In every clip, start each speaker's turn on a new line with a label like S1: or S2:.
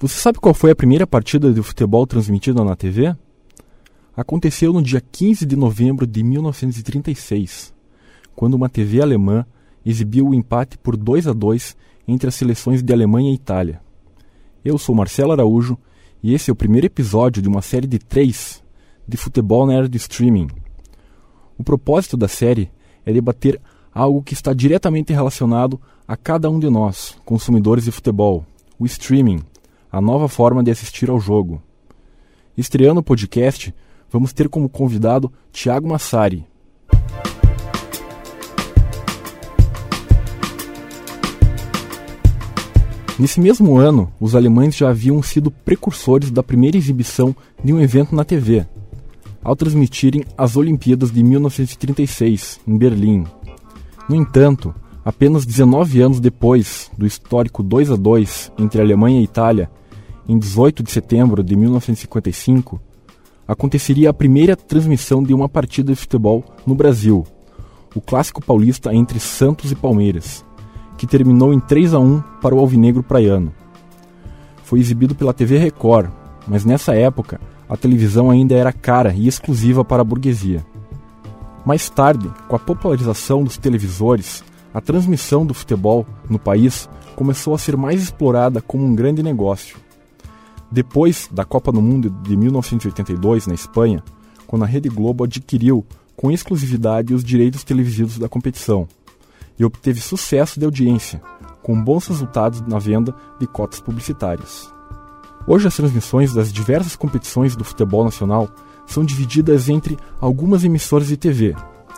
S1: Você sabe qual foi a primeira partida de futebol transmitida na TV? Aconteceu no dia 15 de novembro de 1936, quando uma TV alemã exibiu o empate por 2 a 2 entre as seleções de Alemanha e Itália. Eu sou Marcelo Araújo e esse é o primeiro episódio de uma série de três de futebol na era do streaming. O propósito da série é debater algo que está diretamente relacionado a cada um de nós, consumidores de futebol: o streaming a nova forma de assistir ao jogo. Estreando o podcast, vamos ter como convidado Tiago Massari. Nesse mesmo ano, os alemães já haviam sido precursores da primeira exibição de um evento na TV, ao transmitirem as Olimpíadas de 1936, em Berlim. No entanto, apenas 19 anos depois do histórico 2 a 2 entre Alemanha e Itália, em 18 de setembro de 1955, aconteceria a primeira transmissão de uma partida de futebol no Brasil, o clássico paulista entre Santos e Palmeiras, que terminou em 3 a 1 para o Alvinegro Praiano. Foi exibido pela TV Record, mas nessa época a televisão ainda era cara e exclusiva para a burguesia. Mais tarde, com a popularização dos televisores, a transmissão do futebol no país começou a ser mais explorada como um grande negócio. Depois da Copa do Mundo de 1982, na Espanha, quando a Rede Globo adquiriu com exclusividade os direitos televisivos da competição e obteve sucesso de audiência, com bons resultados na venda de cotas publicitárias. Hoje, as transmissões das diversas competições do futebol nacional são divididas entre algumas emissoras de TV,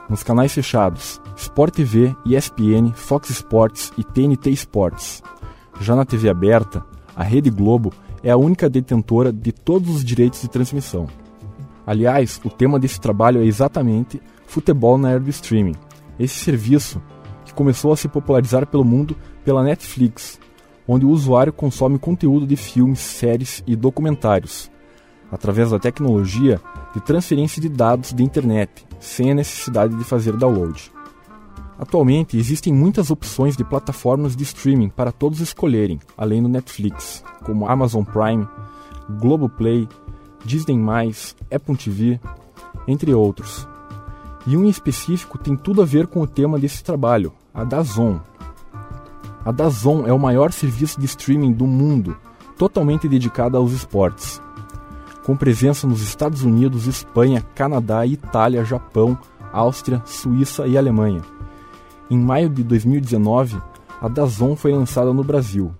S1: nos canais fechados Sport TV, ESPN, Fox Sports e TNT Sports. Já na TV aberta, a Rede Globo é a única detentora de todos os direitos de transmissão. Aliás, o tema desse trabalho é exatamente futebol na era do streaming. Esse serviço que começou a se popularizar pelo mundo pela Netflix, onde o usuário consome conteúdo de filmes, séries e documentários, através da tecnologia de transferência de dados de internet, sem a necessidade de fazer download. Atualmente existem muitas opções de plataformas de streaming para todos escolherem, além do Netflix, como Amazon Prime, Globoplay, Disney+, Apple TV, entre outros. E um em específico tem tudo a ver com o tema desse trabalho, a Dazon. A Dazon é o maior serviço de streaming do mundo, totalmente dedicado aos esportes. Com presença nos Estados Unidos, Espanha, Canadá, Itália, Japão, Áustria, Suíça e Alemanha em maio de 2019, a Dazon foi lançada no Brasil.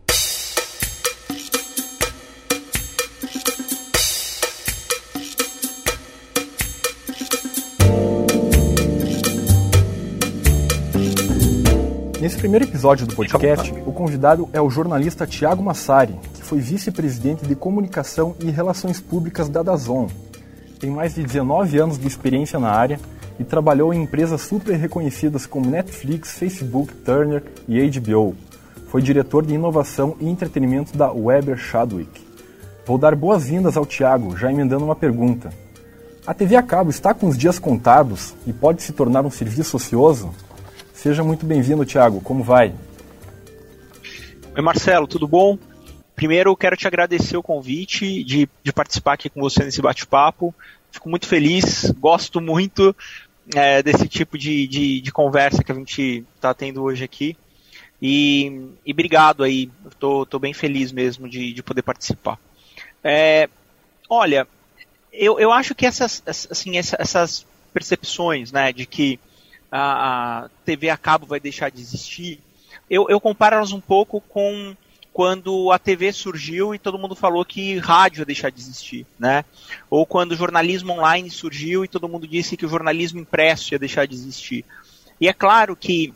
S1: Nesse primeiro episódio do podcast, o convidado é o jornalista Tiago Massari, que foi vice-presidente de comunicação e relações públicas da Dazon. Tem mais de 19 anos de experiência na área e trabalhou em empresas super reconhecidas como Netflix, Facebook, Turner e HBO. Foi diretor de inovação e entretenimento da Weber Chadwick. Vou dar boas-vindas ao Tiago, já emendando uma pergunta. A TV a cabo está com os dias contados e pode se tornar um serviço ocioso? Seja muito bem-vindo, Tiago. Como vai?
S2: Oi, Marcelo, tudo bom? Primeiro, quero te agradecer o convite de, de participar aqui com você nesse bate-papo. Fico muito feliz, gosto muito é, desse tipo de, de, de, conversa que a gente está tendo hoje aqui. E, e obrigado aí, estou tô, tô bem feliz mesmo de, de poder participar. É, olha, eu, eu acho que essas, assim, essas percepções né, de que a, a TV a cabo vai deixar de existir, eu, eu comparo elas um pouco com quando a TV surgiu e todo mundo falou que rádio ia deixar de existir, né? Ou quando o jornalismo online surgiu e todo mundo disse que o jornalismo impresso ia deixar de existir. E é claro que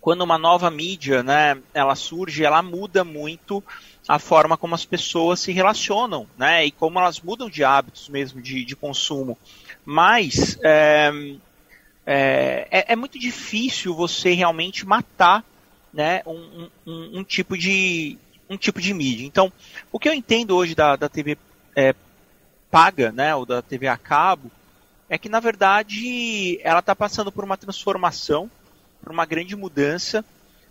S2: quando uma nova mídia, né, ela surge, ela muda muito a forma como as pessoas se relacionam, né? E como elas mudam de hábitos mesmo de, de consumo. Mas é, é, é, muito difícil você realmente matar né, um, um, um, tipo de um tipo de mídia. Então, o que eu entendo hoje da, da TV é, paga, né, ou da TV a cabo, é que na verdade ela está passando por uma transformação, por uma grande mudança.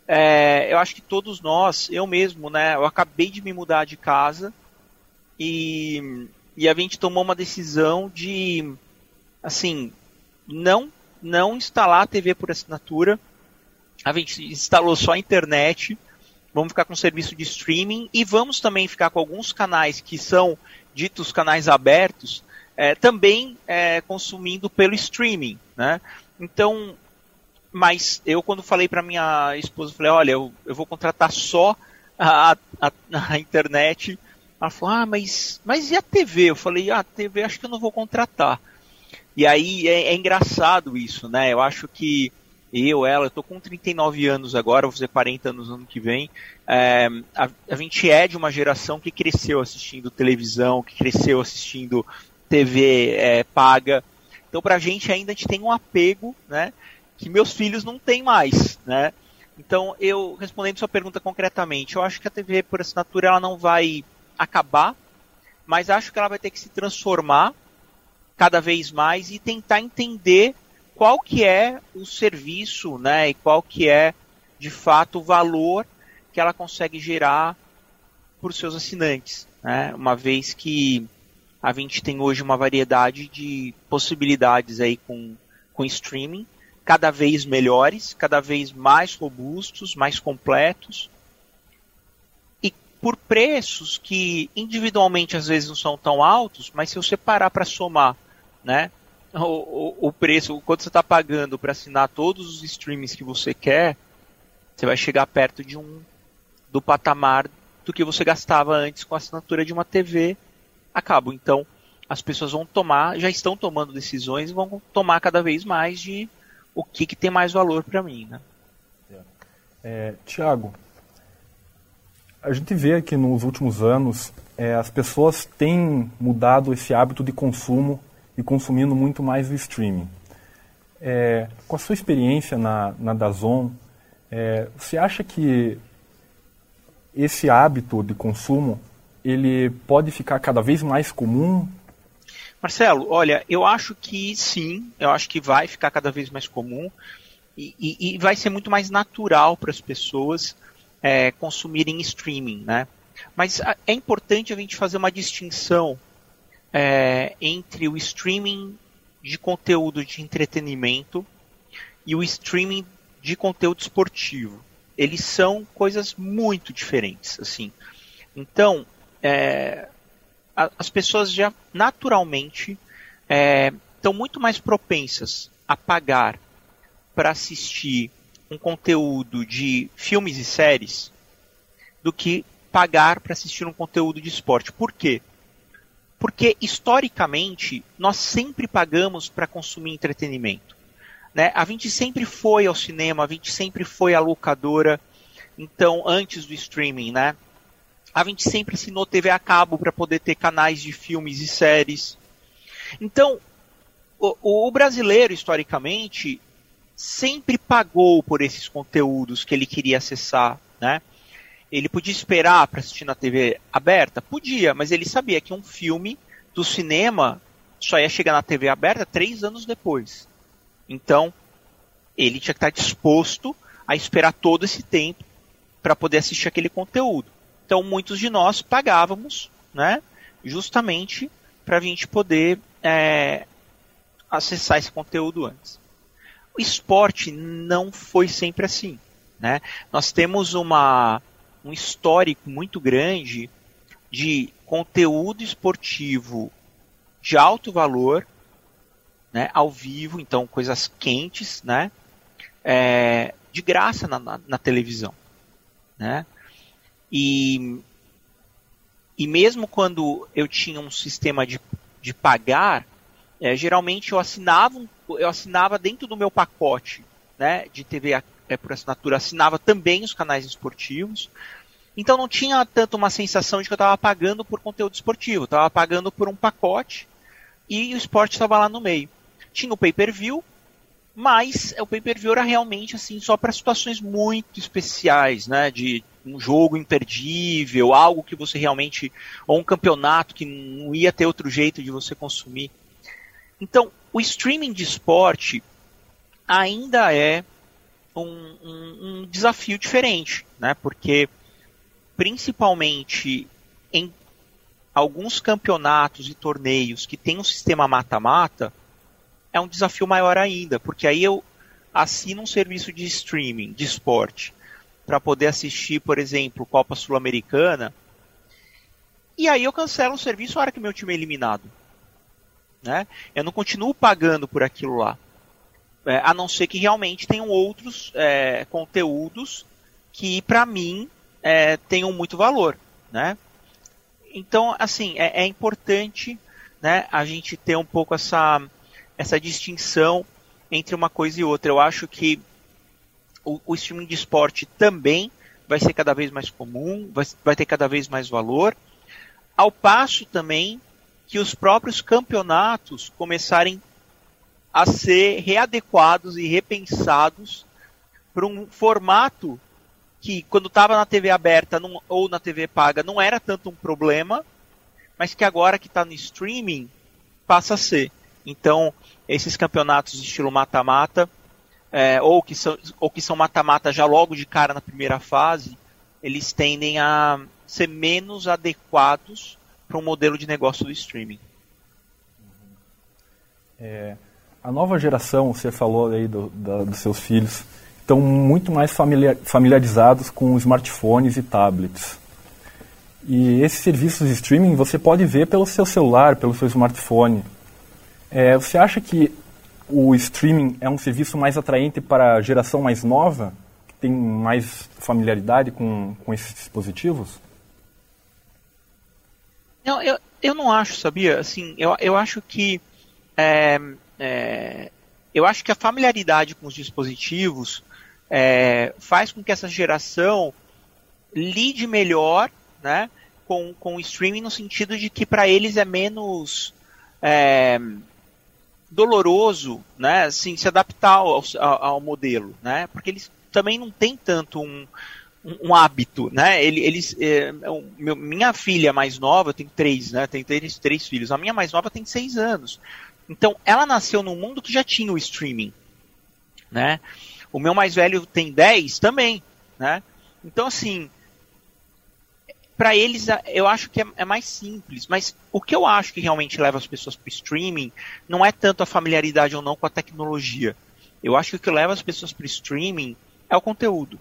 S2: é, eu acho que todos nós, eu mesmo, né, eu acabei de me mudar de casa e, e a gente tomou uma decisão de, assim, não não instalar a TV por assinatura. A gente instalou só a internet. Vamos ficar com serviço de streaming e vamos também ficar com alguns canais que são ditos canais abertos, é, também é, consumindo pelo streaming, né? Então, mas eu quando falei para minha esposa, falei, olha, eu, eu vou contratar só a, a, a, internet. Ela falou, ah, mas, mas e a TV? Eu falei, ah, a TV acho que eu não vou contratar. E aí é, é engraçado isso, né? Eu acho que eu, ela, eu tô com 39 anos agora, vou fazer 40 anos no ano que vem. É, a, a, gente é de uma geração que cresceu assistindo televisão, que cresceu assistindo TV é, paga. Então, pra gente ainda a gente tem um apego, né? Que meus filhos não têm mais, né? Então, eu, respondendo sua pergunta concretamente, eu acho que a TV por assinatura ela não vai acabar, mas acho que ela vai ter que se transformar cada vez mais e tentar entender qual que é o serviço, né, e qual que é de fato o valor que ela consegue gerar por seus assinantes, né? Uma vez que a gente tem hoje uma variedade de possibilidades aí com, com streaming, cada vez melhores, cada vez mais robustos, mais completos, e por preços que individualmente às vezes não são tão altos, mas se você parar para somar né? O, o, o preço, quanto você está pagando para assinar todos os streamings que você quer, você vai chegar perto de um do patamar do que você gastava antes com a assinatura de uma TV a cabo. Então, as pessoas vão tomar, já estão tomando decisões vão tomar cada vez mais de o que, que tem mais valor para mim, né?
S1: É, Tiago, a gente vê que nos últimos anos é, as pessoas têm mudado esse hábito de consumo e consumindo muito mais o streaming. É, com a sua experiência na, na Dazon, é, você acha que esse hábito de consumo ele pode ficar cada vez mais comum?
S2: Marcelo, olha, eu acho que sim, eu acho que vai ficar cada vez mais comum e, e, e vai ser muito mais natural para as pessoas é, consumirem streaming, né? Mas é importante a gente fazer uma distinção é, entre o streaming de conteúdo de entretenimento e o streaming de conteúdo esportivo. Eles são coisas muito diferentes, assim. Então, é, a, as pessoas já naturalmente estão é, muito mais propensas a pagar para assistir um conteúdo de filmes e séries do que pagar para assistir um conteúdo de esporte. Por quê? Porque, historicamente, nós sempre pagamos para consumir entretenimento. Né? A gente sempre foi ao cinema, a gente sempre foi à locadora, então, antes do streaming, né? A gente sempre assinou TV a cabo para poder ter canais de filmes e séries. Então, o, o brasileiro, historicamente, sempre pagou por esses conteúdos que ele queria acessar, né? Ele podia esperar para assistir na TV aberta? Podia, mas ele sabia que um filme do cinema só ia chegar na TV aberta três anos depois. Então, ele tinha que estar disposto a esperar todo esse tempo para poder assistir aquele conteúdo. Então, muitos de nós pagávamos, né, justamente para a gente poder é, acessar esse conteúdo antes. O esporte não foi sempre assim. Né? Nós temos uma um histórico muito grande de conteúdo esportivo de alto valor, né, ao vivo, então coisas quentes, né, é, de graça na, na, na, televisão, né, e, e mesmo quando eu tinha um sistema de, de pagar, é, geralmente eu assinava, eu assinava dentro do meu pacote, né, de TV é, por assinatura, assinava também os canais esportivos. Então não tinha tanto uma sensação de que eu estava pagando por conteúdo esportivo, estava pagando por um pacote e o esporte estava lá no meio. Tinha o pay-per-view, mas o pay-per-view era realmente assim só para situações muito especiais, né, de um jogo imperdível, algo que você realmente ou um campeonato que não ia ter outro jeito de você consumir. Então, o streaming de esporte ainda é um, um, um desafio diferente, né? Porque principalmente em alguns campeonatos e torneios que tem um sistema mata-mata, é um desafio maior ainda, porque aí eu assino um serviço de streaming, de esporte, para poder assistir, por exemplo, Copa Sul-Americana, e aí eu cancelo o serviço na hora que meu time é eliminado. Né? Eu não continuo pagando por aquilo lá. É, a não ser que realmente tenham outros é, conteúdos que, para mim, é, tenham muito valor. Né? Então, assim, é, é, importante né, a gente ter um pouco essa, essa distinção entre uma coisa e outra. Eu acho que o, o streaming de esporte também vai ser cada vez mais comum, vai, vai ter cada vez mais valor, ao passo também que os próprios campeonatos começarem a ser readequados e repensados para um formato que, quando estava na TV aberta não, ou na TV paga, não era tanto um problema, mas que agora que está no streaming passa a ser. Então, esses campeonatos de estilo mata-mata, é, ou que são ou que são mata-mata já logo de cara na primeira fase, eles tendem a ser menos adequados para um modelo de negócio do streaming.
S1: É, a nova geração, você falou aí do, da, dos seus filhos, estão muito mais familiar, familiarizados com smartphones e tablets. E esses serviços de streaming você pode ver pelo seu celular, pelo seu smartphone. É, você acha que o streaming é um serviço mais atraente para a geração mais nova, que tem mais familiaridade com, com esses dispositivos?
S2: Não, eu, eu não acho, sabia? Assim, eu, eu acho que é, é, eu acho que a familiaridade com os dispositivos é, faz com que essa geração lide melhor, né, com, com o streaming no sentido de que para eles é menos é, doloroso, né, assim, se adaptar ao, ao, ao modelo, né, porque eles também não têm tanto um, um, um hábito, né? Eles, é, minha filha mais nova, eu tenho três, né? Tenho três, três filhos. A minha mais nova tem seis anos. Então, ela nasceu num mundo que já tinha o streaming, né? O meu mais velho tem dez também, né? Então, assim, para eles eu acho que é, é, mais simples, mas o que eu acho que realmente leva as pessoas para o streaming não é tanto a familiaridade ou não com a tecnologia. Eu acho que o que leva as pessoas para o streaming é o conteúdo.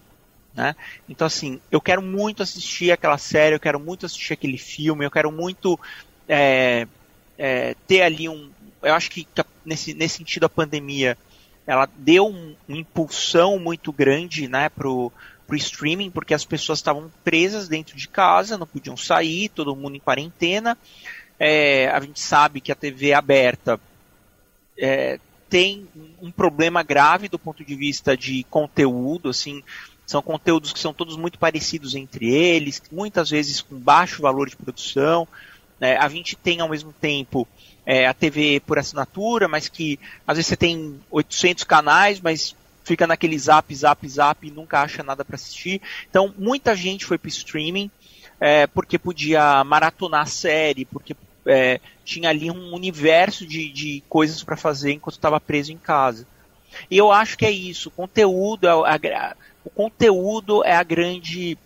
S2: Né? Então, assim, eu quero muito assistir aquela série, eu quero muito assistir aquele filme, eu quero muito é, é, ter ali um. Eu acho que nesse, nesse sentido a pandemia ela deu um, uma impulsão muito grande né, pro, pro streaming, porque as pessoas estavam presas dentro de casa, não podiam sair, todo mundo em quarentena. É, a gente sabe que a TV aberta é, tem um problema grave do ponto de vista de conteúdo, assim, são conteúdos que são todos muito parecidos entre eles, muitas vezes com baixo valor de produção. É, a gente tem ao mesmo tempo é, a TV por assinatura, mas que às vezes você tem 800 canais, mas fica naquele zap, zap, zap e nunca acha nada para assistir. Então muita gente foi para streaming é, porque podia maratonar a série, porque é, tinha ali um universo de, de coisas para fazer enquanto estava preso em casa. E eu acho que é isso. O conteúdo, é a, o conteúdo é a grande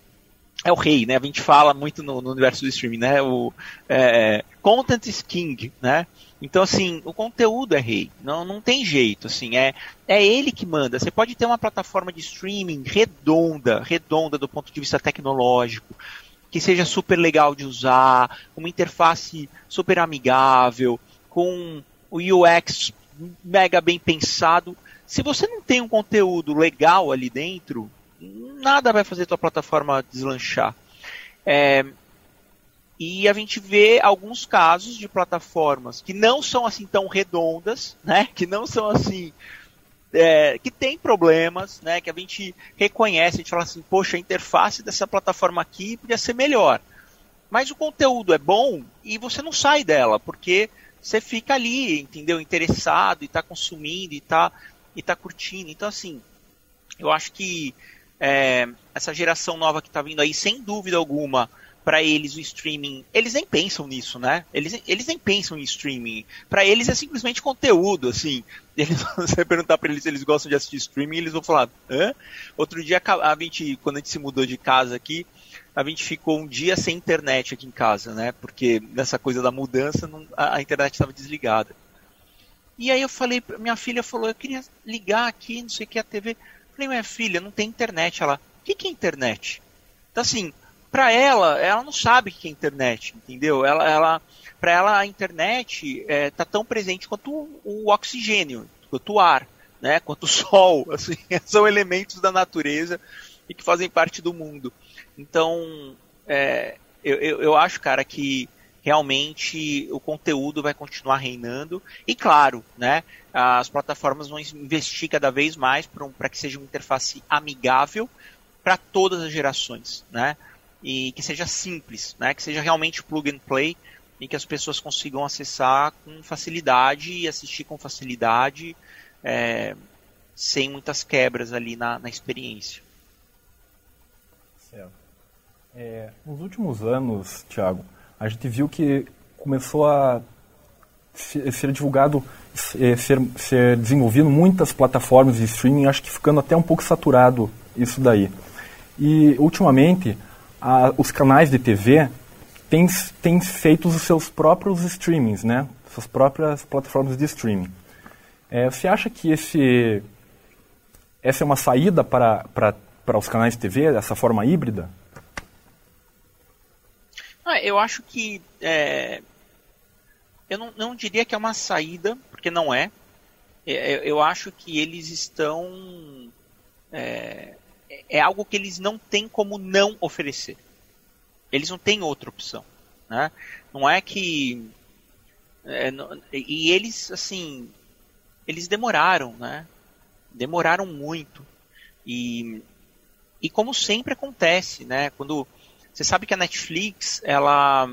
S2: é o rei, né? A gente fala muito no, no universo do streaming, né? O é, content is king, né? Então assim, o conteúdo é rei, não, não tem jeito, assim, é é ele que manda. Você pode ter uma plataforma de streaming redonda, redonda do ponto de vista tecnológico, que seja super legal de usar, uma interface super amigável, com o UX mega bem pensado, se você não tem um conteúdo legal ali dentro, nada vai fazer tua plataforma deslanchar. É, e a gente vê alguns casos de plataformas que não são assim tão redondas, né? Que não são assim. É, que tem problemas, né? Que a gente reconhece, a gente fala assim, poxa, a interface dessa plataforma aqui podia ser melhor. Mas o conteúdo é bom e você não sai dela, porque você fica ali, entendeu? Interessado e está consumindo e está e tá curtindo. Então, assim, eu acho que é, essa geração nova que está vindo aí, sem dúvida alguma, para eles o streaming, eles nem pensam nisso, né? Eles, eles nem pensam em streaming. Para eles é simplesmente conteúdo, assim. Eles, você perguntar para eles se eles gostam de assistir streaming, eles vão falar, hã? Outro dia a gente, quando a gente se mudou de casa aqui, a gente ficou um dia sem internet aqui em casa, né? Porque nessa coisa da mudança não, a, a internet estava desligada. E aí eu falei, minha filha falou, eu queria ligar aqui, não sei o que, a TV. Falei, minha filha, não tem internet. Ela, o que, que é internet? Então assim, para ela, ela não sabe o que é internet, entendeu? Ela, ela, para ela a internet é, tá tão presente quanto o, o, oxigênio, quanto o ar, né? Quanto o sol, assim, são elementos da natureza e que fazem parte do mundo. Então, é, eu, eu, eu acho, cara, que realmente o conteúdo vai continuar reinando. E claro, né, as plataformas vão investir cada vez mais para que seja uma interface amigável para todas as gerações. Né? e que seja simples, né? que seja realmente plug and play e que as pessoas consigam acessar com facilidade e assistir com facilidade, é, sem muitas quebras ali na, na experiência.
S1: Certo. É, nos últimos anos, Thiago, a gente viu que começou a ser divulgado, é, ser, ser desenvolvido muitas plataformas de streaming, acho que ficando até um pouco saturado isso daí. E ultimamente a, os canais de TV têm, têm feito os seus próprios streamings, né? Suas próprias plataformas de streaming. É, você acha que esse, essa é uma saída para, para, para os canais de TV, essa forma híbrida?
S2: Ah, eu acho que. É, eu não, não diria que é uma saída, porque não é. é eu acho que eles estão. É, é algo que eles não têm como não oferecer. Eles não têm outra opção. Né? Não é que. É, não, e eles, assim. Eles demoraram, né? Demoraram muito. E, e como sempre acontece, né? Quando. Você sabe que a Netflix, ela.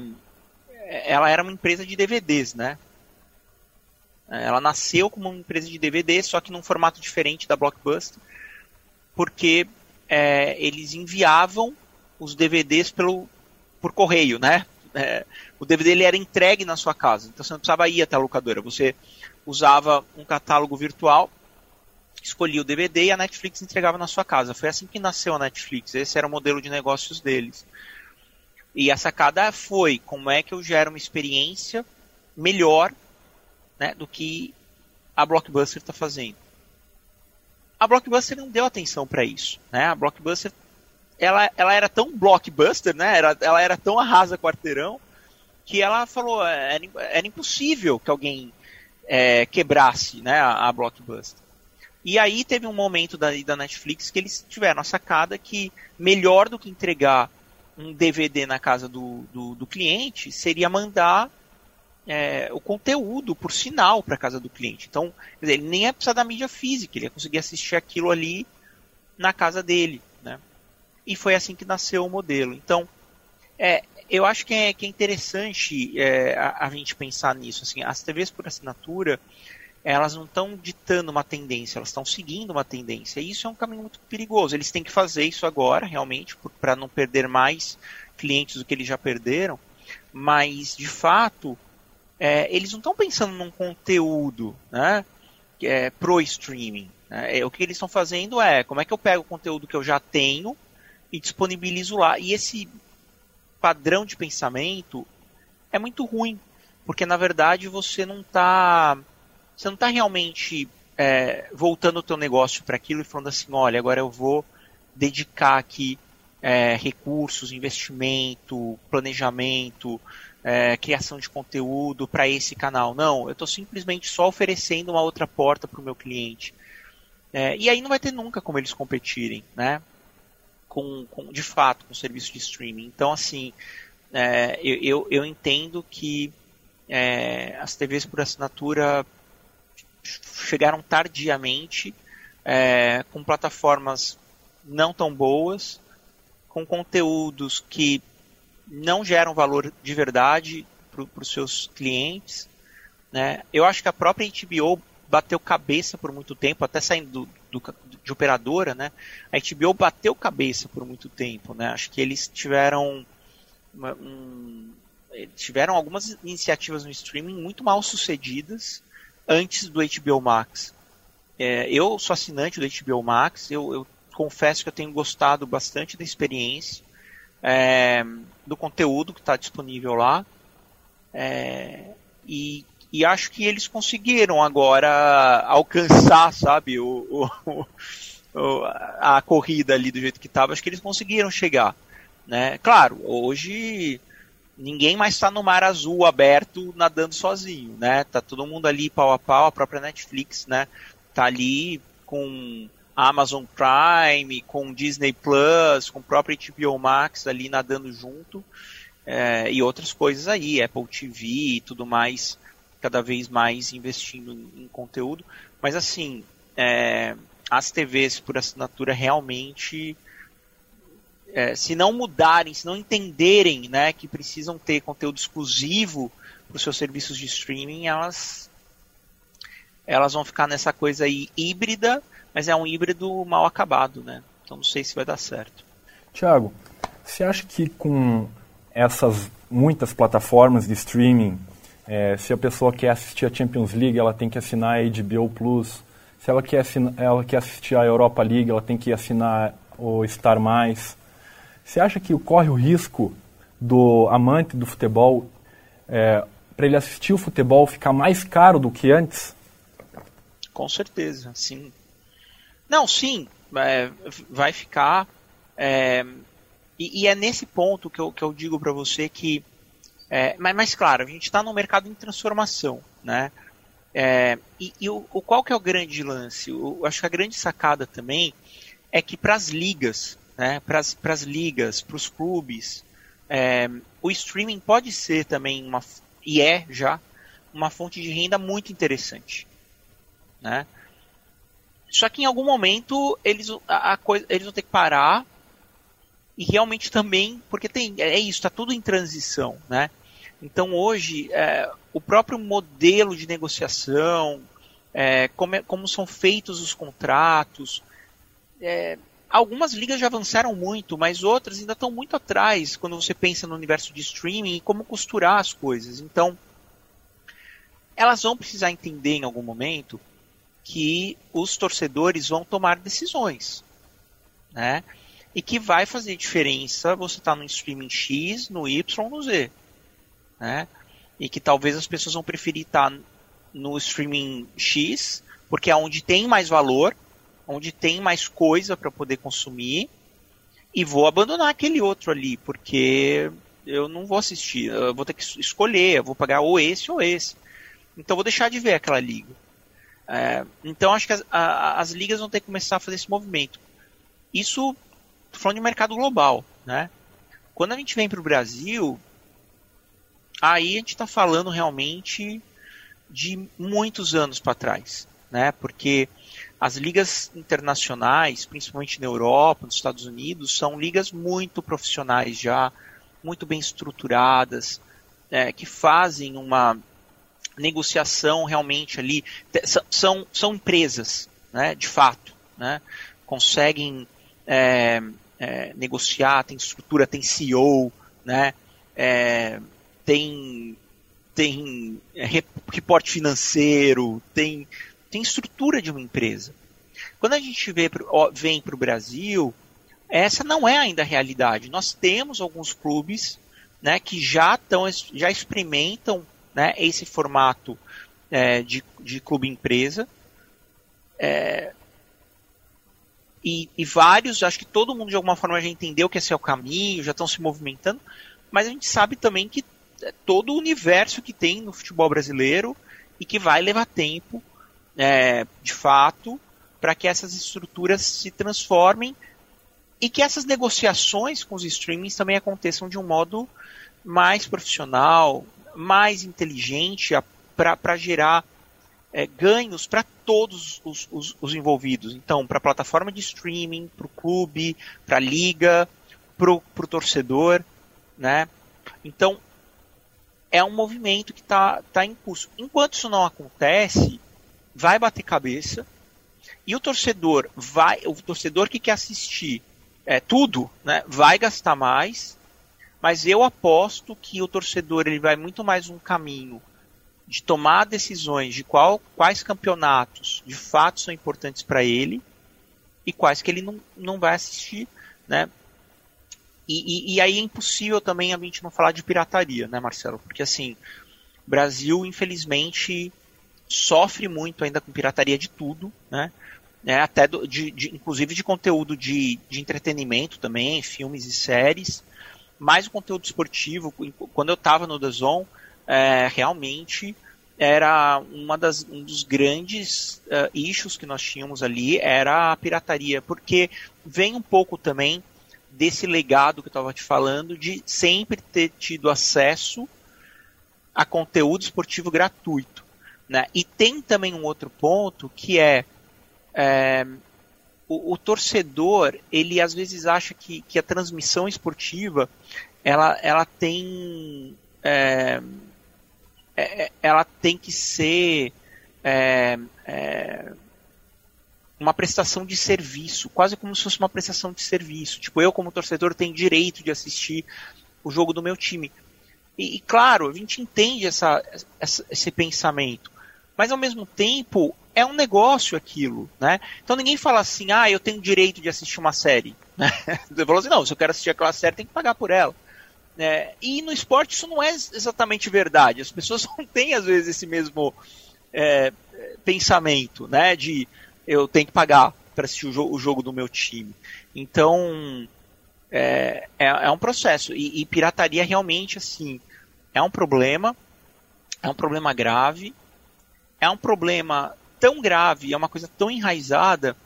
S2: Ela era uma empresa de DVDs, né? Ela nasceu como uma empresa de DVD, só que num formato diferente da Blockbuster, porque é, eles enviavam os DVDs pelo, por correio, né? É, o DVD ele era entregue na sua casa, então você não precisava ir até a locadora. Você usava um catálogo virtual, escolhia o DVD e a Netflix entregava na sua casa. Foi assim que nasceu a Netflix. Esse era o modelo de negócios deles. E a sacada foi como é que eu gero uma experiência melhor né, do que a Blockbuster está fazendo a Blockbuster não deu atenção para isso, né? A Blockbuster ela, ela era tão blockbuster, né? Era, ela era tão arrasa quarteirão que ela falou é, era, era impossível que alguém é, quebrasse, né? A, a, Blockbuster. E aí teve um momento da, da Netflix que eles tiveram a sacada que melhor do que entregar um DVD na casa do, do, do cliente seria mandar é, o conteúdo por sinal para casa do cliente. Então, dizer, ele nem ia precisar da mídia física, ele ia conseguir assistir aquilo ali na casa dele. Né? E foi assim que nasceu o modelo. Então, é, eu acho que é, que é interessante é, a, a, gente pensar nisso. Assim, as TVs por assinatura, elas não estão ditando uma tendência, elas estão seguindo uma tendência. E isso é um caminho muito perigoso. Eles têm que fazer isso agora, realmente, para não perder mais clientes do que eles já perderam. Mas, de fato, é, eles não estão pensando num conteúdo né, é, pro streaming. Né? É, o que eles estão fazendo é como é que eu pego o conteúdo que eu já tenho e disponibilizo lá. E esse padrão de pensamento é muito ruim, porque na verdade você não está você não está realmente é, voltando o teu negócio para aquilo e falando assim, olha, agora eu vou dedicar aqui é, recursos, investimento, planejamento, é, criação de conteúdo para esse canal. Não, eu estou simplesmente só oferecendo uma outra porta para o meu cliente. É, e aí não vai ter nunca como eles competirem, né? Com, com de fato, com o serviço de streaming. Então, assim, é, eu, eu, eu, entendo que é, as TVs por assinatura chegaram tardiamente, é, com plataformas não tão boas, com conteúdos que não geram valor de verdade para os seus clientes. Né? Eu acho que a própria HBO bateu cabeça por muito tempo, até saindo do, do, de operadora, né? A HBO bateu cabeça por muito tempo, né? Acho que eles tiveram uma, um, tiveram algumas iniciativas no streaming muito mal sucedidas antes do HBO Max. É, eu sou assinante do HBO Max, eu, eu, confesso que eu tenho gostado bastante da experiência, é, do conteúdo que está disponível lá. É, e, e, acho que eles conseguiram agora alcançar, sabe, o, o, o, a corrida ali do jeito que estava. Acho que eles conseguiram chegar. Né? Claro, hoje ninguém mais está no mar azul aberto nadando sozinho, né? Tá todo mundo ali pau a pau, a própria Netflix, né? Tá ali com Amazon Prime, com Disney Plus, com o próprio HBO Max ali nadando junto é, e outras coisas aí, Apple TV e tudo mais, cada vez mais investindo em, conteúdo. Mas assim, é, as TVs por assinatura realmente é, se não mudarem, se não entenderem né, que precisam ter conteúdo exclusivo para os seus serviços de streaming, elas, elas vão ficar nessa coisa aí híbrida, mas é um híbrido mal acabado, né? Então não sei se vai dar certo.
S1: Tiago, você acha que com essas muitas plataformas de streaming, é, se a pessoa quer assistir a Champions League, ela tem que assinar a HBO Plus. Se ela quer, assinar, ela quer assistir a Europa League, ela tem que assinar o Star Mais. Você acha que corre o risco do amante do futebol, é, para ele assistir o futebol, ficar mais caro do que antes?
S2: Com certeza, sim. Não, sim, é, vai ficar. É, e, e, é nesse ponto que eu, que eu digo para você que. É, mas, mas, claro, a gente está num mercado em transformação, né? É, e, e o, o, qual que é o grande lance? Eu acho que a grande sacada também é que para as ligas né, para as ligas, para os clubes. É, o streaming pode ser também uma e é já uma fonte de renda muito interessante, né? Só que em algum momento eles a, a coisa, eles vão ter que parar e realmente também porque tem é isso está tudo em transição, né? Então hoje é, o próprio modelo de negociação, é, como, é, como são feitos os contratos, é, Algumas ligas já avançaram muito, mas outras ainda estão muito atrás quando você pensa no universo de streaming e como costurar as coisas. Então, elas vão precisar entender em algum momento que os torcedores vão tomar decisões, né? E que vai fazer diferença você estar tá no streaming X, no Y, no Z, né? E que talvez as pessoas vão preferir estar tá no streaming X, porque é onde tem mais valor, onde tem mais coisa para poder consumir e vou abandonar aquele outro ali, porque eu não vou assistir, eu vou ter que escolher, eu vou pagar ou esse ou esse. Então vou deixar de ver aquela liga. É, então acho que as, a, as, ligas vão ter que começar a fazer esse movimento. Isso falando de mercado global, né? Quando a gente vem para o Brasil, aí a gente está falando realmente de muitos anos para trás, né? Porque as ligas internacionais, principalmente na Europa, nos Estados Unidos, são ligas muito profissionais já, muito bem estruturadas, é, que fazem uma negociação realmente ali. São, são empresas, né, de fato. Né, conseguem é, é, negociar, tem estrutura, tem CEO, né, é, tem, tem reporte financeiro, tem tem estrutura de uma empresa. Quando a gente vê, vem para o Brasil, essa não é ainda a realidade. Nós temos alguns clubes né, que já, tão, já experimentam né, esse formato é, de, de clube-empresa. É, e, e, vários, acho que todo mundo de alguma forma já entendeu que esse é o caminho, já estão se movimentando, mas a gente sabe também que é todo o universo que tem no futebol brasileiro e que vai levar tempo é, de fato, para que essas estruturas se transformem e que essas negociações com os streamings também aconteçam de um modo mais profissional, mais inteligente, para gerar é, ganhos para todos os, os, os, envolvidos. Então, para a plataforma de streaming, para o clube, para a liga, para o torcedor, né? Então, é um movimento que está tá em curso. Enquanto isso não acontece, vai bater cabeça e o torcedor vai, o torcedor que quer assistir é, tudo, né, vai gastar mais, mas eu aposto que o torcedor ele vai muito mais um caminho de tomar decisões de qual, quais campeonatos de fato são importantes para ele e quais que ele não, não vai assistir, né? E, e, e, aí é impossível também a gente não falar de pirataria, né, Marcelo? Porque assim, Brasil, infelizmente, sofre muito ainda com pirataria de tudo, né? É, até do, de, de, inclusive de conteúdo de, de entretenimento também, filmes e séries, mais o conteúdo esportivo. Quando eu estava no The Zone, é, realmente era uma das, um dos grandes uh, issues que nós tínhamos ali era a pirataria, porque vem um pouco também desse legado que eu estava te falando de sempre ter tido acesso a conteúdo esportivo gratuito. Né? E tem também um outro ponto que é, é o, o, torcedor, ele às vezes acha que, que a transmissão esportiva ela, ela tem. É, é, é ela tem que ser é, é, uma prestação de serviço, quase como se fosse uma prestação de serviço. Tipo, eu como torcedor tenho direito de assistir o jogo do meu time. E, e claro, a gente entende essa, essa, esse pensamento, mas ao mesmo tempo é um negócio aquilo, né? Então ninguém fala assim, ah, eu tenho direito de assistir uma série. Né? Você falou assim, não, se eu quero assistir aquela série, tem que pagar por ela. É, e no esporte isso não é exatamente verdade. As pessoas não têm, às vezes, esse mesmo é, pensamento, né? De eu tenho que pagar para assistir o, jo o, jogo do meu time. Então, é, é, é um processo. E, e, pirataria realmente, assim, é um problema. É um problema grave. É um problema tão grave, é uma coisa tão enraizada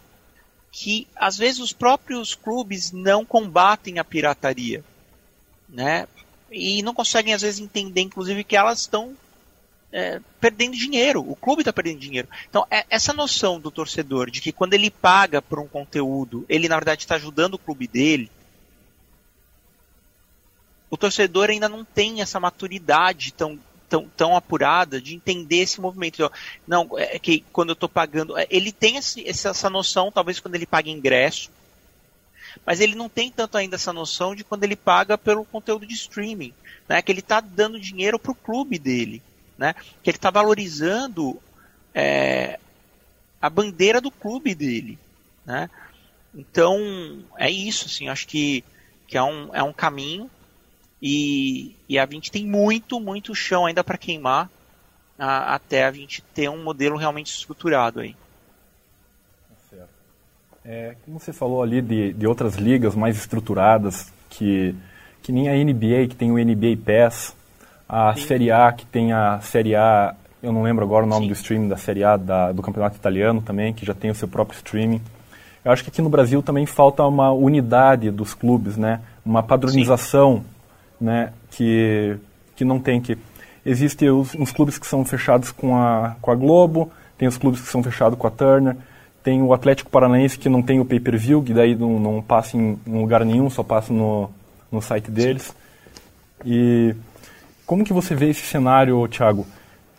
S2: que às vezes os próprios clubes não combatem a pirataria, né? E não conseguem às vezes entender, inclusive, que elas estão é, perdendo dinheiro. O clube está perdendo dinheiro. Então, é, essa noção do torcedor de que quando ele paga por um conteúdo, ele na verdade está ajudando o clube dele. O torcedor ainda não tem essa maturidade tão tão, tão apurada de entender esse movimento. Então, não, é que quando eu estou pagando. É, ele tem esse, essa noção, talvez quando ele paga ingresso, mas ele não tem tanto ainda essa noção de quando ele paga pelo conteúdo de streaming. Né, que ele está dando dinheiro para o clube dele. Né, que ele está valorizando é, a bandeira do clube dele. Né? Então, é isso. Assim, acho que, que é, um, é um caminho e, e a gente tem muito, muito chão ainda para queimar a, até a gente ter um modelo realmente estruturado aí.
S1: Tá certo. É, como você falou ali de, de outras ligas mais estruturadas, que, que nem a NBA, que tem o NBA Pass, a Sim. Série A, que tem a Série A, eu não lembro agora o nome Sim. do streaming da Série A da, do Campeonato Italiano também, que já tem o seu próprio streaming. Eu acho que aqui no Brasil também falta uma unidade dos clubes, né? Uma padronização Sim né, que, que não tem que... Existem os, uns clubes que são fechados com a, com a Globo, tem os clubes que são fechados com a Turner, tem o Atlético Paranaense que não tem o pay-per-view, que daí não, não passa em, em, lugar nenhum, só passa no, no site deles. E como que você vê esse cenário, Thiago?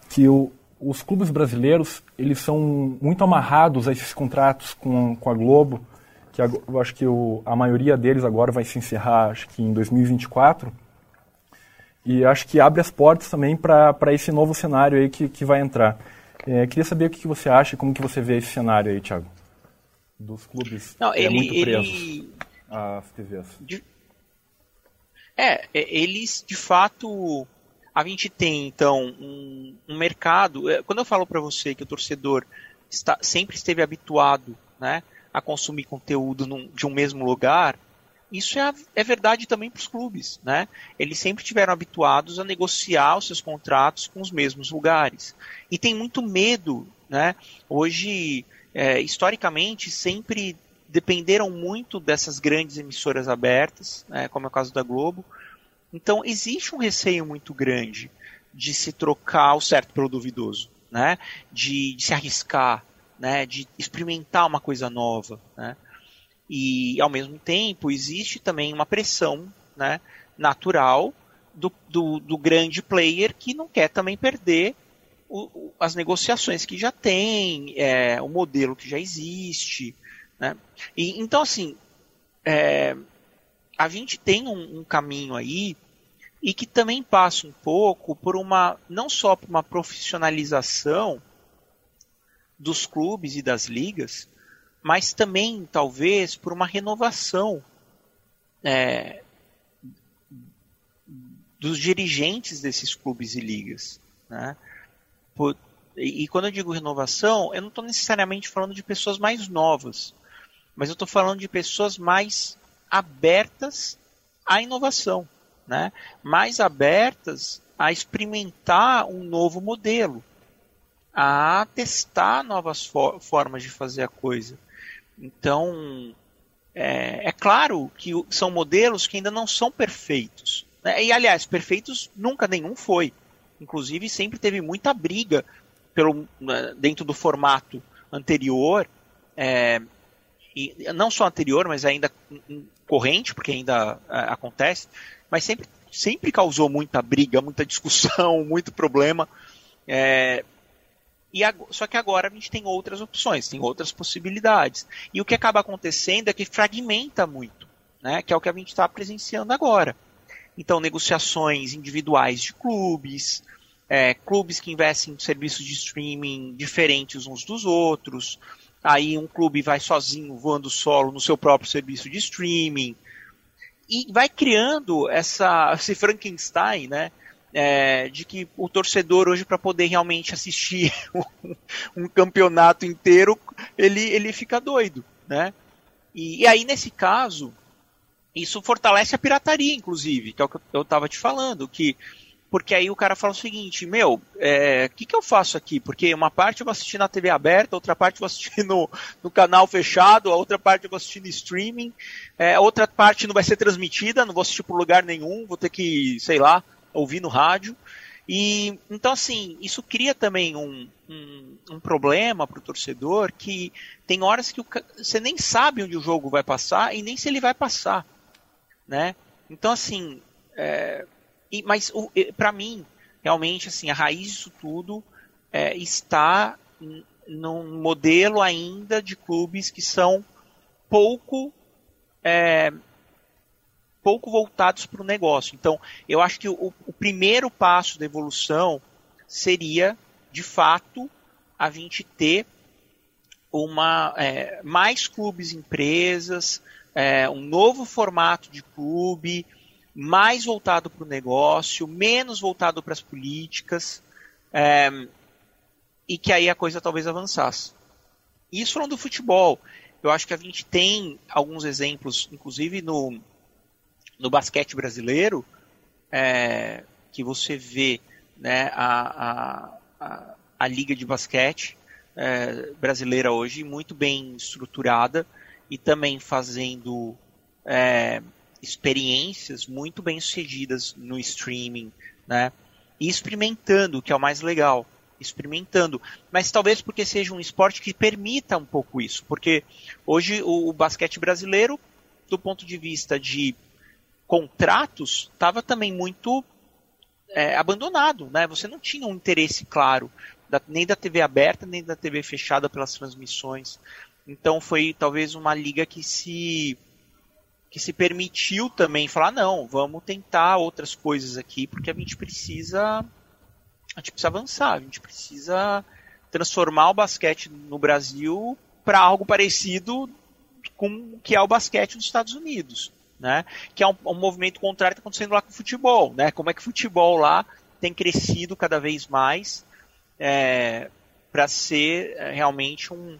S1: Que o, os clubes brasileiros, eles são muito amarrados a esses contratos com, com a Globo, que a, eu acho que o, a maioria deles agora vai se encerrar, acho que em 2024, e acho que abre as portas também para esse novo cenário aí que, que vai entrar. É, queria saber o que, que você acha, como que você vê esse cenário aí, Thiago, dos clubes
S2: Não, ele,
S1: é, muito presos
S2: ele...
S1: às TVs.
S2: De... É, é, eles de fato a gente tem então um, um mercado. É, quando eu falo para você que o torcedor está, sempre esteve habituado, né, a consumir conteúdo num, de um mesmo lugar, isso é, é verdade também para os clubes, né? Eles sempre tiveram habituados a negociar os seus contratos com os mesmos lugares. E tem muito medo, né? Hoje, é, historicamente, sempre dependeram muito dessas grandes emissoras abertas, né, como é o caso da Globo. Então, existe um receio muito grande de se trocar o certo pelo duvidoso, né? De, de se arriscar, né? De experimentar uma coisa nova, né? E, ao mesmo tempo, existe também uma pressão né, natural do, do, do grande player que não quer também perder o, o, as negociações que já tem, é, o modelo que já existe. Né? E, então, assim, é, a gente tem um, um caminho aí e que também passa um pouco por uma não só por uma profissionalização dos clubes e das ligas, mas também talvez por uma renovação é, dos dirigentes desses clubes e ligas. Né? Por, e, e quando eu digo renovação, eu não estou necessariamente falando de pessoas mais novas, mas eu estou falando de pessoas mais abertas à inovação, né? mais abertas a experimentar um novo modelo, a testar novas for formas de fazer a coisa. Então, é, é, claro que são modelos que ainda não são perfeitos. Né? E, aliás, perfeitos nunca nenhum foi. Inclusive, sempre teve muita briga pelo, né, dentro do formato anterior. É, e não só anterior, mas ainda corrente, porque ainda é, acontece, mas sempre, sempre causou muita briga, muita discussão, muito problema. É, e só que agora a gente tem outras opções, tem outras possibilidades. E o que acaba acontecendo é que fragmenta muito, né? que é o que a gente está presenciando agora. Então, negociações individuais de clubes, é, clubes que investem em serviços de streaming diferentes uns dos outros. Aí um clube vai sozinho, voando solo no seu próprio serviço de streaming. E vai criando essa, esse Frankenstein, né? É, de que o torcedor hoje para poder realmente assistir um, campeonato inteiro ele, ele fica doido, né? E, e, aí nesse caso isso fortalece a pirataria, inclusive, que é o que eu estava te falando, que porque aí o cara fala o seguinte, meu, o é, que, que eu faço aqui? Porque uma parte eu vou assistir na TV aberta, outra parte eu vou assistir no, no canal fechado, a outra parte eu vou assistir no streaming, é, a outra parte não vai ser transmitida, não vou assistir por lugar nenhum, vou ter que, sei lá, ouvir no rádio. E então assim, isso cria também um, um, um problema para o torcedor que tem horas que o, você nem sabe onde o jogo vai passar e nem se ele vai passar, né? Então assim, é, e, mas para mim realmente assim a raiz disso tudo é, está num modelo ainda de clubes que são pouco é, pouco voltados para o negócio. Então, eu acho que o, primeiro passo da evolução seria, de fato, a gente ter uma é, mais clubes empresas, é, um novo formato de clube, mais voltado para o negócio, menos voltado para as políticas, é, e que aí a coisa talvez avançasse. Isso falando do futebol. Eu acho que a gente tem alguns exemplos, inclusive no, no basquete brasileiro, é, que você vê né, a, a, a, liga de basquete é, brasileira hoje muito bem estruturada e também fazendo é, experiências muito bem sucedidas no streaming, né? E experimentando, que é o mais legal, experimentando. Mas talvez porque seja um esporte que permita um pouco isso, porque hoje o, o basquete brasileiro, do ponto de vista de contratos estava também muito é, abandonado, né? Você não tinha um interesse claro da, nem da TV aberta nem da TV fechada pelas transmissões. Então foi talvez uma liga que se que se permitiu também falar não, vamos tentar outras coisas aqui porque a gente precisa a gente precisa avançar, a gente precisa transformar o basquete no Brasil para algo parecido com o que é o basquete nos Estados Unidos né? Que é um, um movimento contrário que está acontecendo lá com o futebol, né? Como é que o futebol lá tem crescido cada vez mais é, para ser é, realmente um,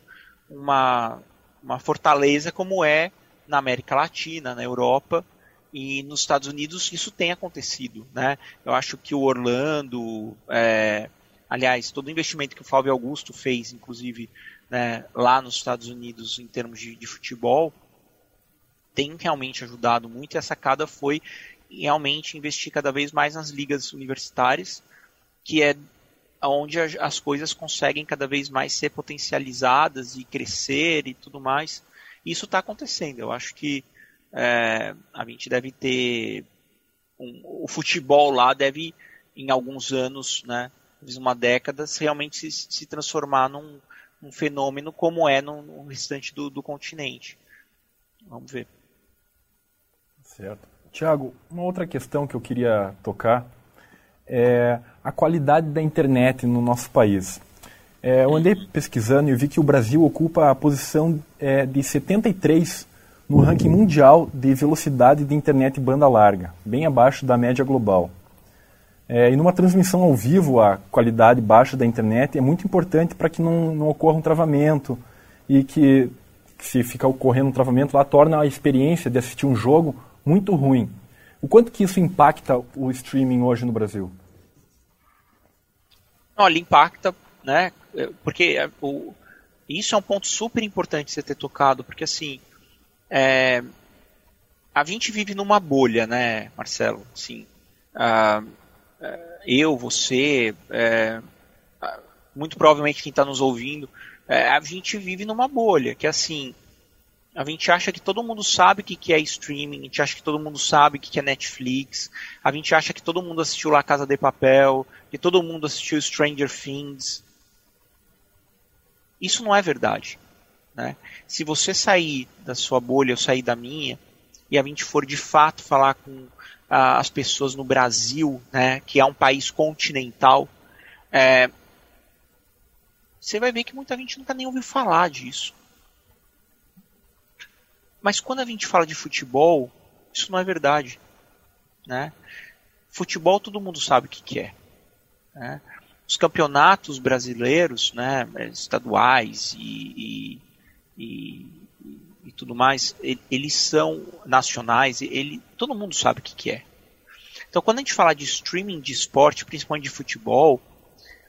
S2: uma, uma fortaleza como é na América Latina, na Europa e nos Estados Unidos isso tem acontecido, né? Eu acho que o Orlando, é, aliás, todo o investimento que o Flávio Augusto fez, inclusive né, lá nos Estados Unidos em termos de, de futebol, tem realmente ajudado muito e a sacada foi realmente investir cada vez mais nas ligas universitárias, que é onde as coisas conseguem cada vez mais ser potencializadas e crescer e tudo mais. Isso está acontecendo. Eu acho que é, a gente deve ter um, o futebol lá deve em alguns anos, né, uma década, realmente se, se transformar num, num, fenômeno como é no, no restante do, do continente. Vamos ver.
S1: Certo. Tiago, uma outra questão que eu queria tocar é a qualidade da internet no nosso país. É, eu andei pesquisando e vi que o Brasil ocupa a posição é, de 73 no ranking mundial de velocidade de internet banda larga, bem abaixo da média global. É, e numa transmissão ao vivo, a qualidade baixa da internet é muito importante para que não, não ocorra um travamento e que, que, se ficar ocorrendo um travamento lá, torna a experiência de assistir um jogo muito ruim. O quanto que isso impacta o streaming hoje no Brasil?
S2: Olha, impacta, né? Porque é, o, isso é um ponto super importante você ter tocado, porque assim, é, a gente vive numa bolha, né, Marcelo? Uh, é, eu, você, é, muito provavelmente quem está nos ouvindo, é, a gente vive numa bolha, que assim, a gente acha que todo mundo sabe o que, que é streaming, a gente acha que todo mundo sabe o que, que é Netflix, a gente acha que todo mundo assistiu La Casa de Papel, que todo mundo assistiu Stranger Things. Isso não é verdade. Né? Se você sair da sua bolha, eu sair da minha, e a gente for de fato falar com as pessoas no Brasil, né, que é um país continental, é, você vai ver que muita gente nunca nem ouviu falar disso. Mas quando a gente fala de futebol, isso não é verdade. Né? Futebol todo mundo sabe o que, que é. Né? Os campeonatos brasileiros, né, estaduais e, e, e e tudo mais, eles são nacionais, ele, todo mundo sabe o que, que é. Então, quando a gente fala de streaming de esporte, principalmente de futebol,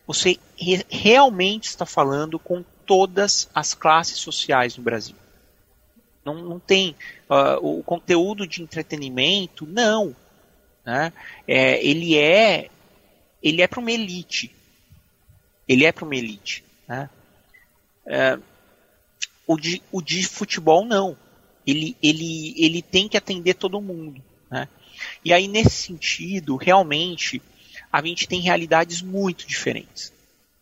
S2: você re realmente está falando com todas as classes sociais no Brasil. Não, não tem uh, o conteúdo de entretenimento, não. Né? É, ele é ele é para uma elite. Ele é para uma elite. Né? É, o de, o de futebol não. Ele, ele, ele tem que atender todo mundo. Né? E aí, nesse sentido, realmente, a gente tem realidades muito diferentes.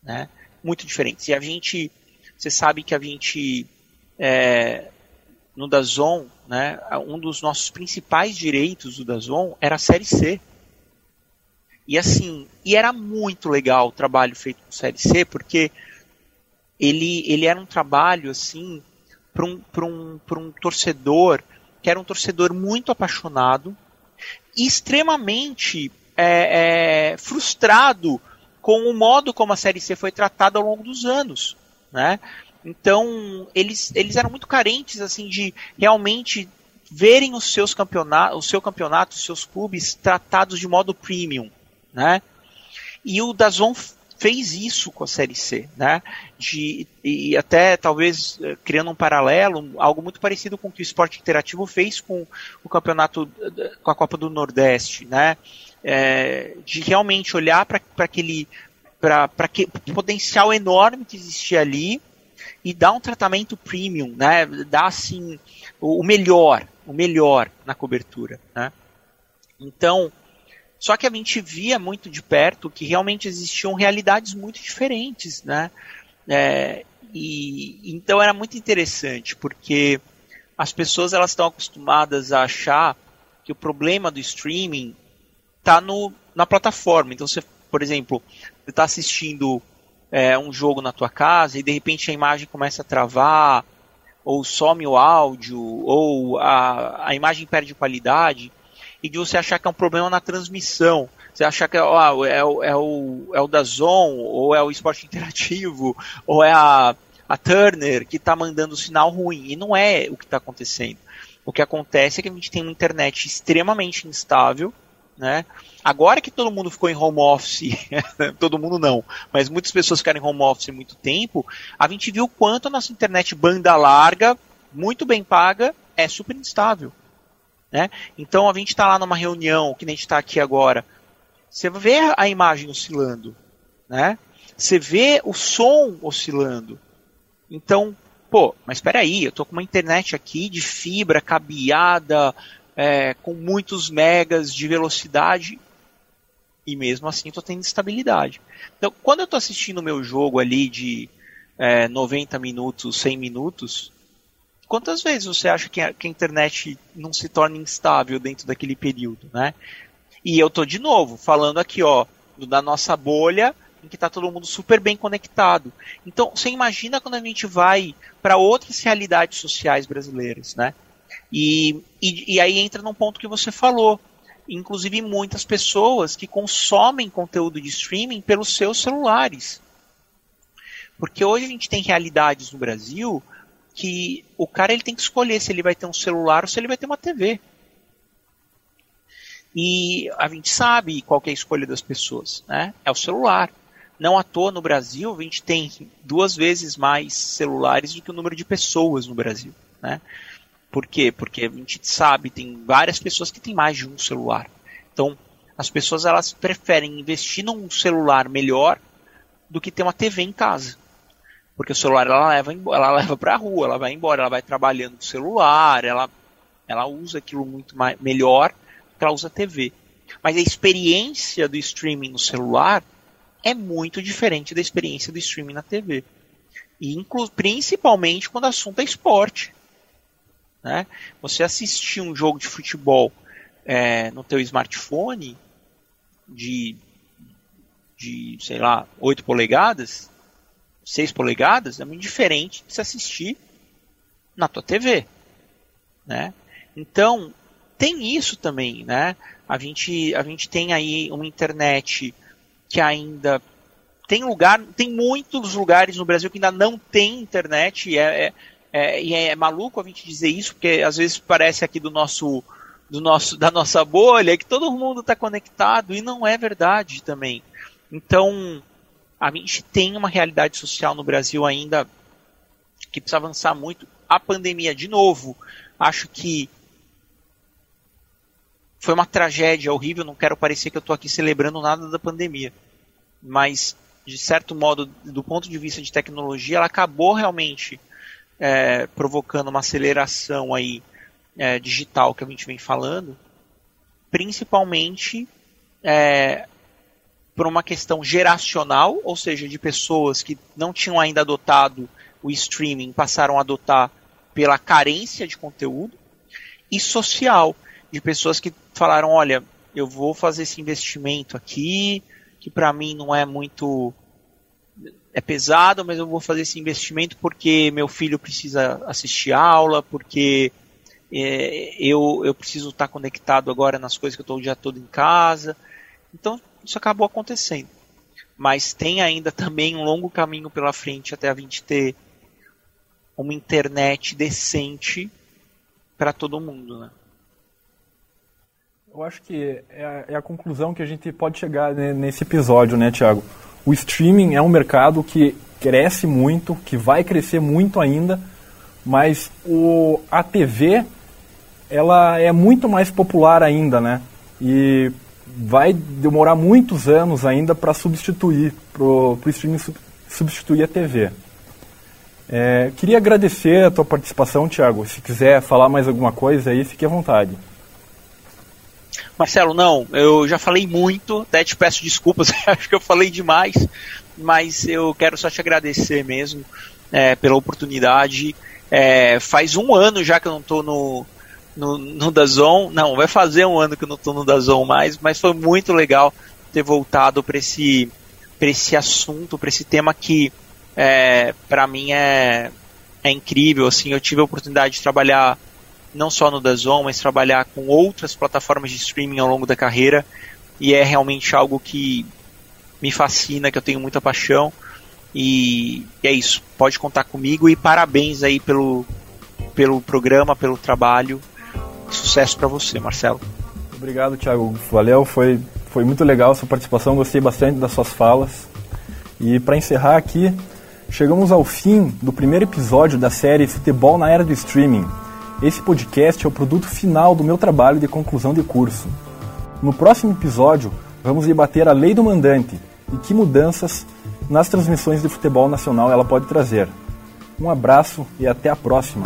S2: Né? Muito diferentes. E a gente, você sabe que a gente, é, no Dazon, né, um dos nossos principais direitos do Dazon era a Série C. E assim, e era muito legal o trabalho feito com Série C, porque ele, ele era um trabalho assim para um, um, um torcedor que era um torcedor muito apaixonado e extremamente é, é, frustrado com o modo como a Série C foi tratada ao longo dos anos, né? Então eles, eles eram muito carentes assim de realmente verem os seus campeonatos, o seu campeonato, os seus clubes tratados de modo premium, né? E o Dazon fez isso com a Série C, né? De, e até talvez eh, criando um paralelo, algo muito parecido com o que o esporte interativo fez com o campeonato, com a Copa do Nordeste, né? É, de realmente olhar para aquele para o potencial enorme que existia ali e dar um tratamento premium, né? Dar assim o, melhor, o melhor na cobertura, né? Então, só que a gente via muito de perto que realmente existiam realidades muito diferentes, né? É, e então era muito interessante porque as pessoas elas estão acostumadas a achar que o problema do streaming está na plataforma. Então você, por exemplo, está assistindo é, um jogo na tua casa e de repente a imagem começa a travar ou some o áudio ou a, a imagem perde qualidade e de você achar que é um problema na transmissão. Você achar que ó, é, o, é, o, é o da Zon, ou é o esporte interativo, ou é a, a Turner que está mandando sinal ruim. E não é o que está acontecendo. O que acontece é que a gente tem uma internet extremamente instável, né? Agora que todo mundo ficou em home office, todo mundo não, mas muitas pessoas ficaram em home office muito tempo, a gente viu quanto a nossa internet banda larga, muito bem paga, é super instável. Né? Então a gente está lá numa reunião, que nem a gente está aqui agora, você vê a imagem oscilando, né? Você vê o som oscilando. Então, pô, mas espera aí, eu tô com uma internet aqui de fibra cabeada, é, com muitos megas de velocidade e mesmo assim estou tendo estabilidade. Então, quando eu estou assistindo o meu jogo ali de é, 90 minutos, 100 minutos, quantas vezes você acha que a, que a internet não se torna instável dentro daquele período, né? E eu tô de novo falando aqui, ó, da nossa bolha em que está todo mundo super bem conectado. Então, você imagina quando a gente vai para outras realidades sociais brasileiras, né? E, e, e, aí entra num ponto que você falou. Inclusive, muitas pessoas que consomem conteúdo de streaming pelos seus celulares. Porque hoje a gente tem realidades no Brasil que o cara ele tem que escolher se ele vai ter um celular ou se ele vai ter uma TV. E a gente sabe qual é a escolha das pessoas, né? É o celular. Não à toa no Brasil a gente tem duas vezes mais celulares do que o número de pessoas no Brasil, né? Por quê? Porque a gente sabe, tem várias pessoas que têm mais de um celular. Então, as pessoas elas preferem investir num celular melhor do que ter uma TV em casa. Porque o celular ela leva, ela leva para a rua, ela vai embora, ela vai trabalhando no celular, ela, ela usa aquilo muito mais, melhor que ela usa a TV. Mas a experiência do streaming no celular é muito diferente da experiência do streaming na TV. E principalmente quando o assunto é esporte. Né? Você assistir um jogo de futebol é, no teu smartphone de, de, sei lá, 8 polegadas, 6 polegadas, é muito diferente de se assistir na tua TV. Né? Então, tem isso também, né? A gente, a gente tem aí uma internet que ainda tem lugar, tem muitos lugares no Brasil que ainda não tem internet é, é, é, e é maluco a gente dizer isso porque às vezes parece aqui do nosso do nosso da nossa bolha que todo mundo está conectado e não é verdade também. Então a gente tem uma realidade social no Brasil ainda que precisa avançar muito. A pandemia, de novo, acho que foi uma tragédia horrível. Não quero parecer que eu estou aqui celebrando nada da pandemia, mas de certo modo, do ponto de vista de tecnologia, ela acabou realmente é, provocando uma aceleração aí é, digital que a gente vem falando, principalmente é, por uma questão geracional, ou seja, de pessoas que não tinham ainda adotado o streaming passaram a adotar pela carência de conteúdo, e social, de pessoas que falaram: olha, eu vou fazer esse investimento aqui, que para mim não é muito é pesado, mas eu vou fazer esse investimento porque meu filho precisa assistir aula, porque é, eu, eu preciso estar conectado agora nas coisas que eu estou o dia todo em casa. Então, isso acabou acontecendo. Mas tem ainda também um longo caminho pela frente até a gente ter uma internet decente para todo mundo, né?
S1: Eu acho que é a, é a, conclusão que a gente pode chegar nesse episódio, né, Tiago? O streaming é um mercado que cresce muito, que vai crescer muito ainda, mas o, a TV ela é muito mais popular ainda, né? E vai demorar muitos anos ainda para substituir, para o streaming substituir a TV. É, queria agradecer a tua participação, Tiago. Se quiser falar mais alguma coisa aí, fique à vontade.
S2: Marcelo, não, eu já falei muito, até te peço desculpas, acho que eu falei demais, mas eu quero só te agradecer mesmo é, pela oportunidade. É, faz um ano já que eu não estou no, no, no Dazon, não, vai fazer um ano que eu não estou no Dazon mais, mas foi muito legal ter voltado para esse, esse assunto, para esse tema que é, para mim é, é incrível. Assim, eu tive a oportunidade de trabalhar não só no Dazon, mas trabalhar com outras plataformas de streaming ao longo da carreira. E é realmente algo que me fascina, que eu tenho muita paixão. E, e é isso. Pode contar comigo e parabéns aí pelo, pelo programa, pelo trabalho. Sucesso para você, Marcelo.
S1: Obrigado, Thiago. Valeu, foi, foi muito legal a sua participação, gostei bastante das suas falas. E para encerrar aqui, chegamos ao fim do primeiro episódio da série Futebol na Era do Streaming. Esse podcast é o produto final do meu trabalho de conclusão de curso. No próximo episódio, vamos debater a lei do mandante e que mudanças nas transmissões de futebol nacional ela pode trazer. Um abraço e até a próxima!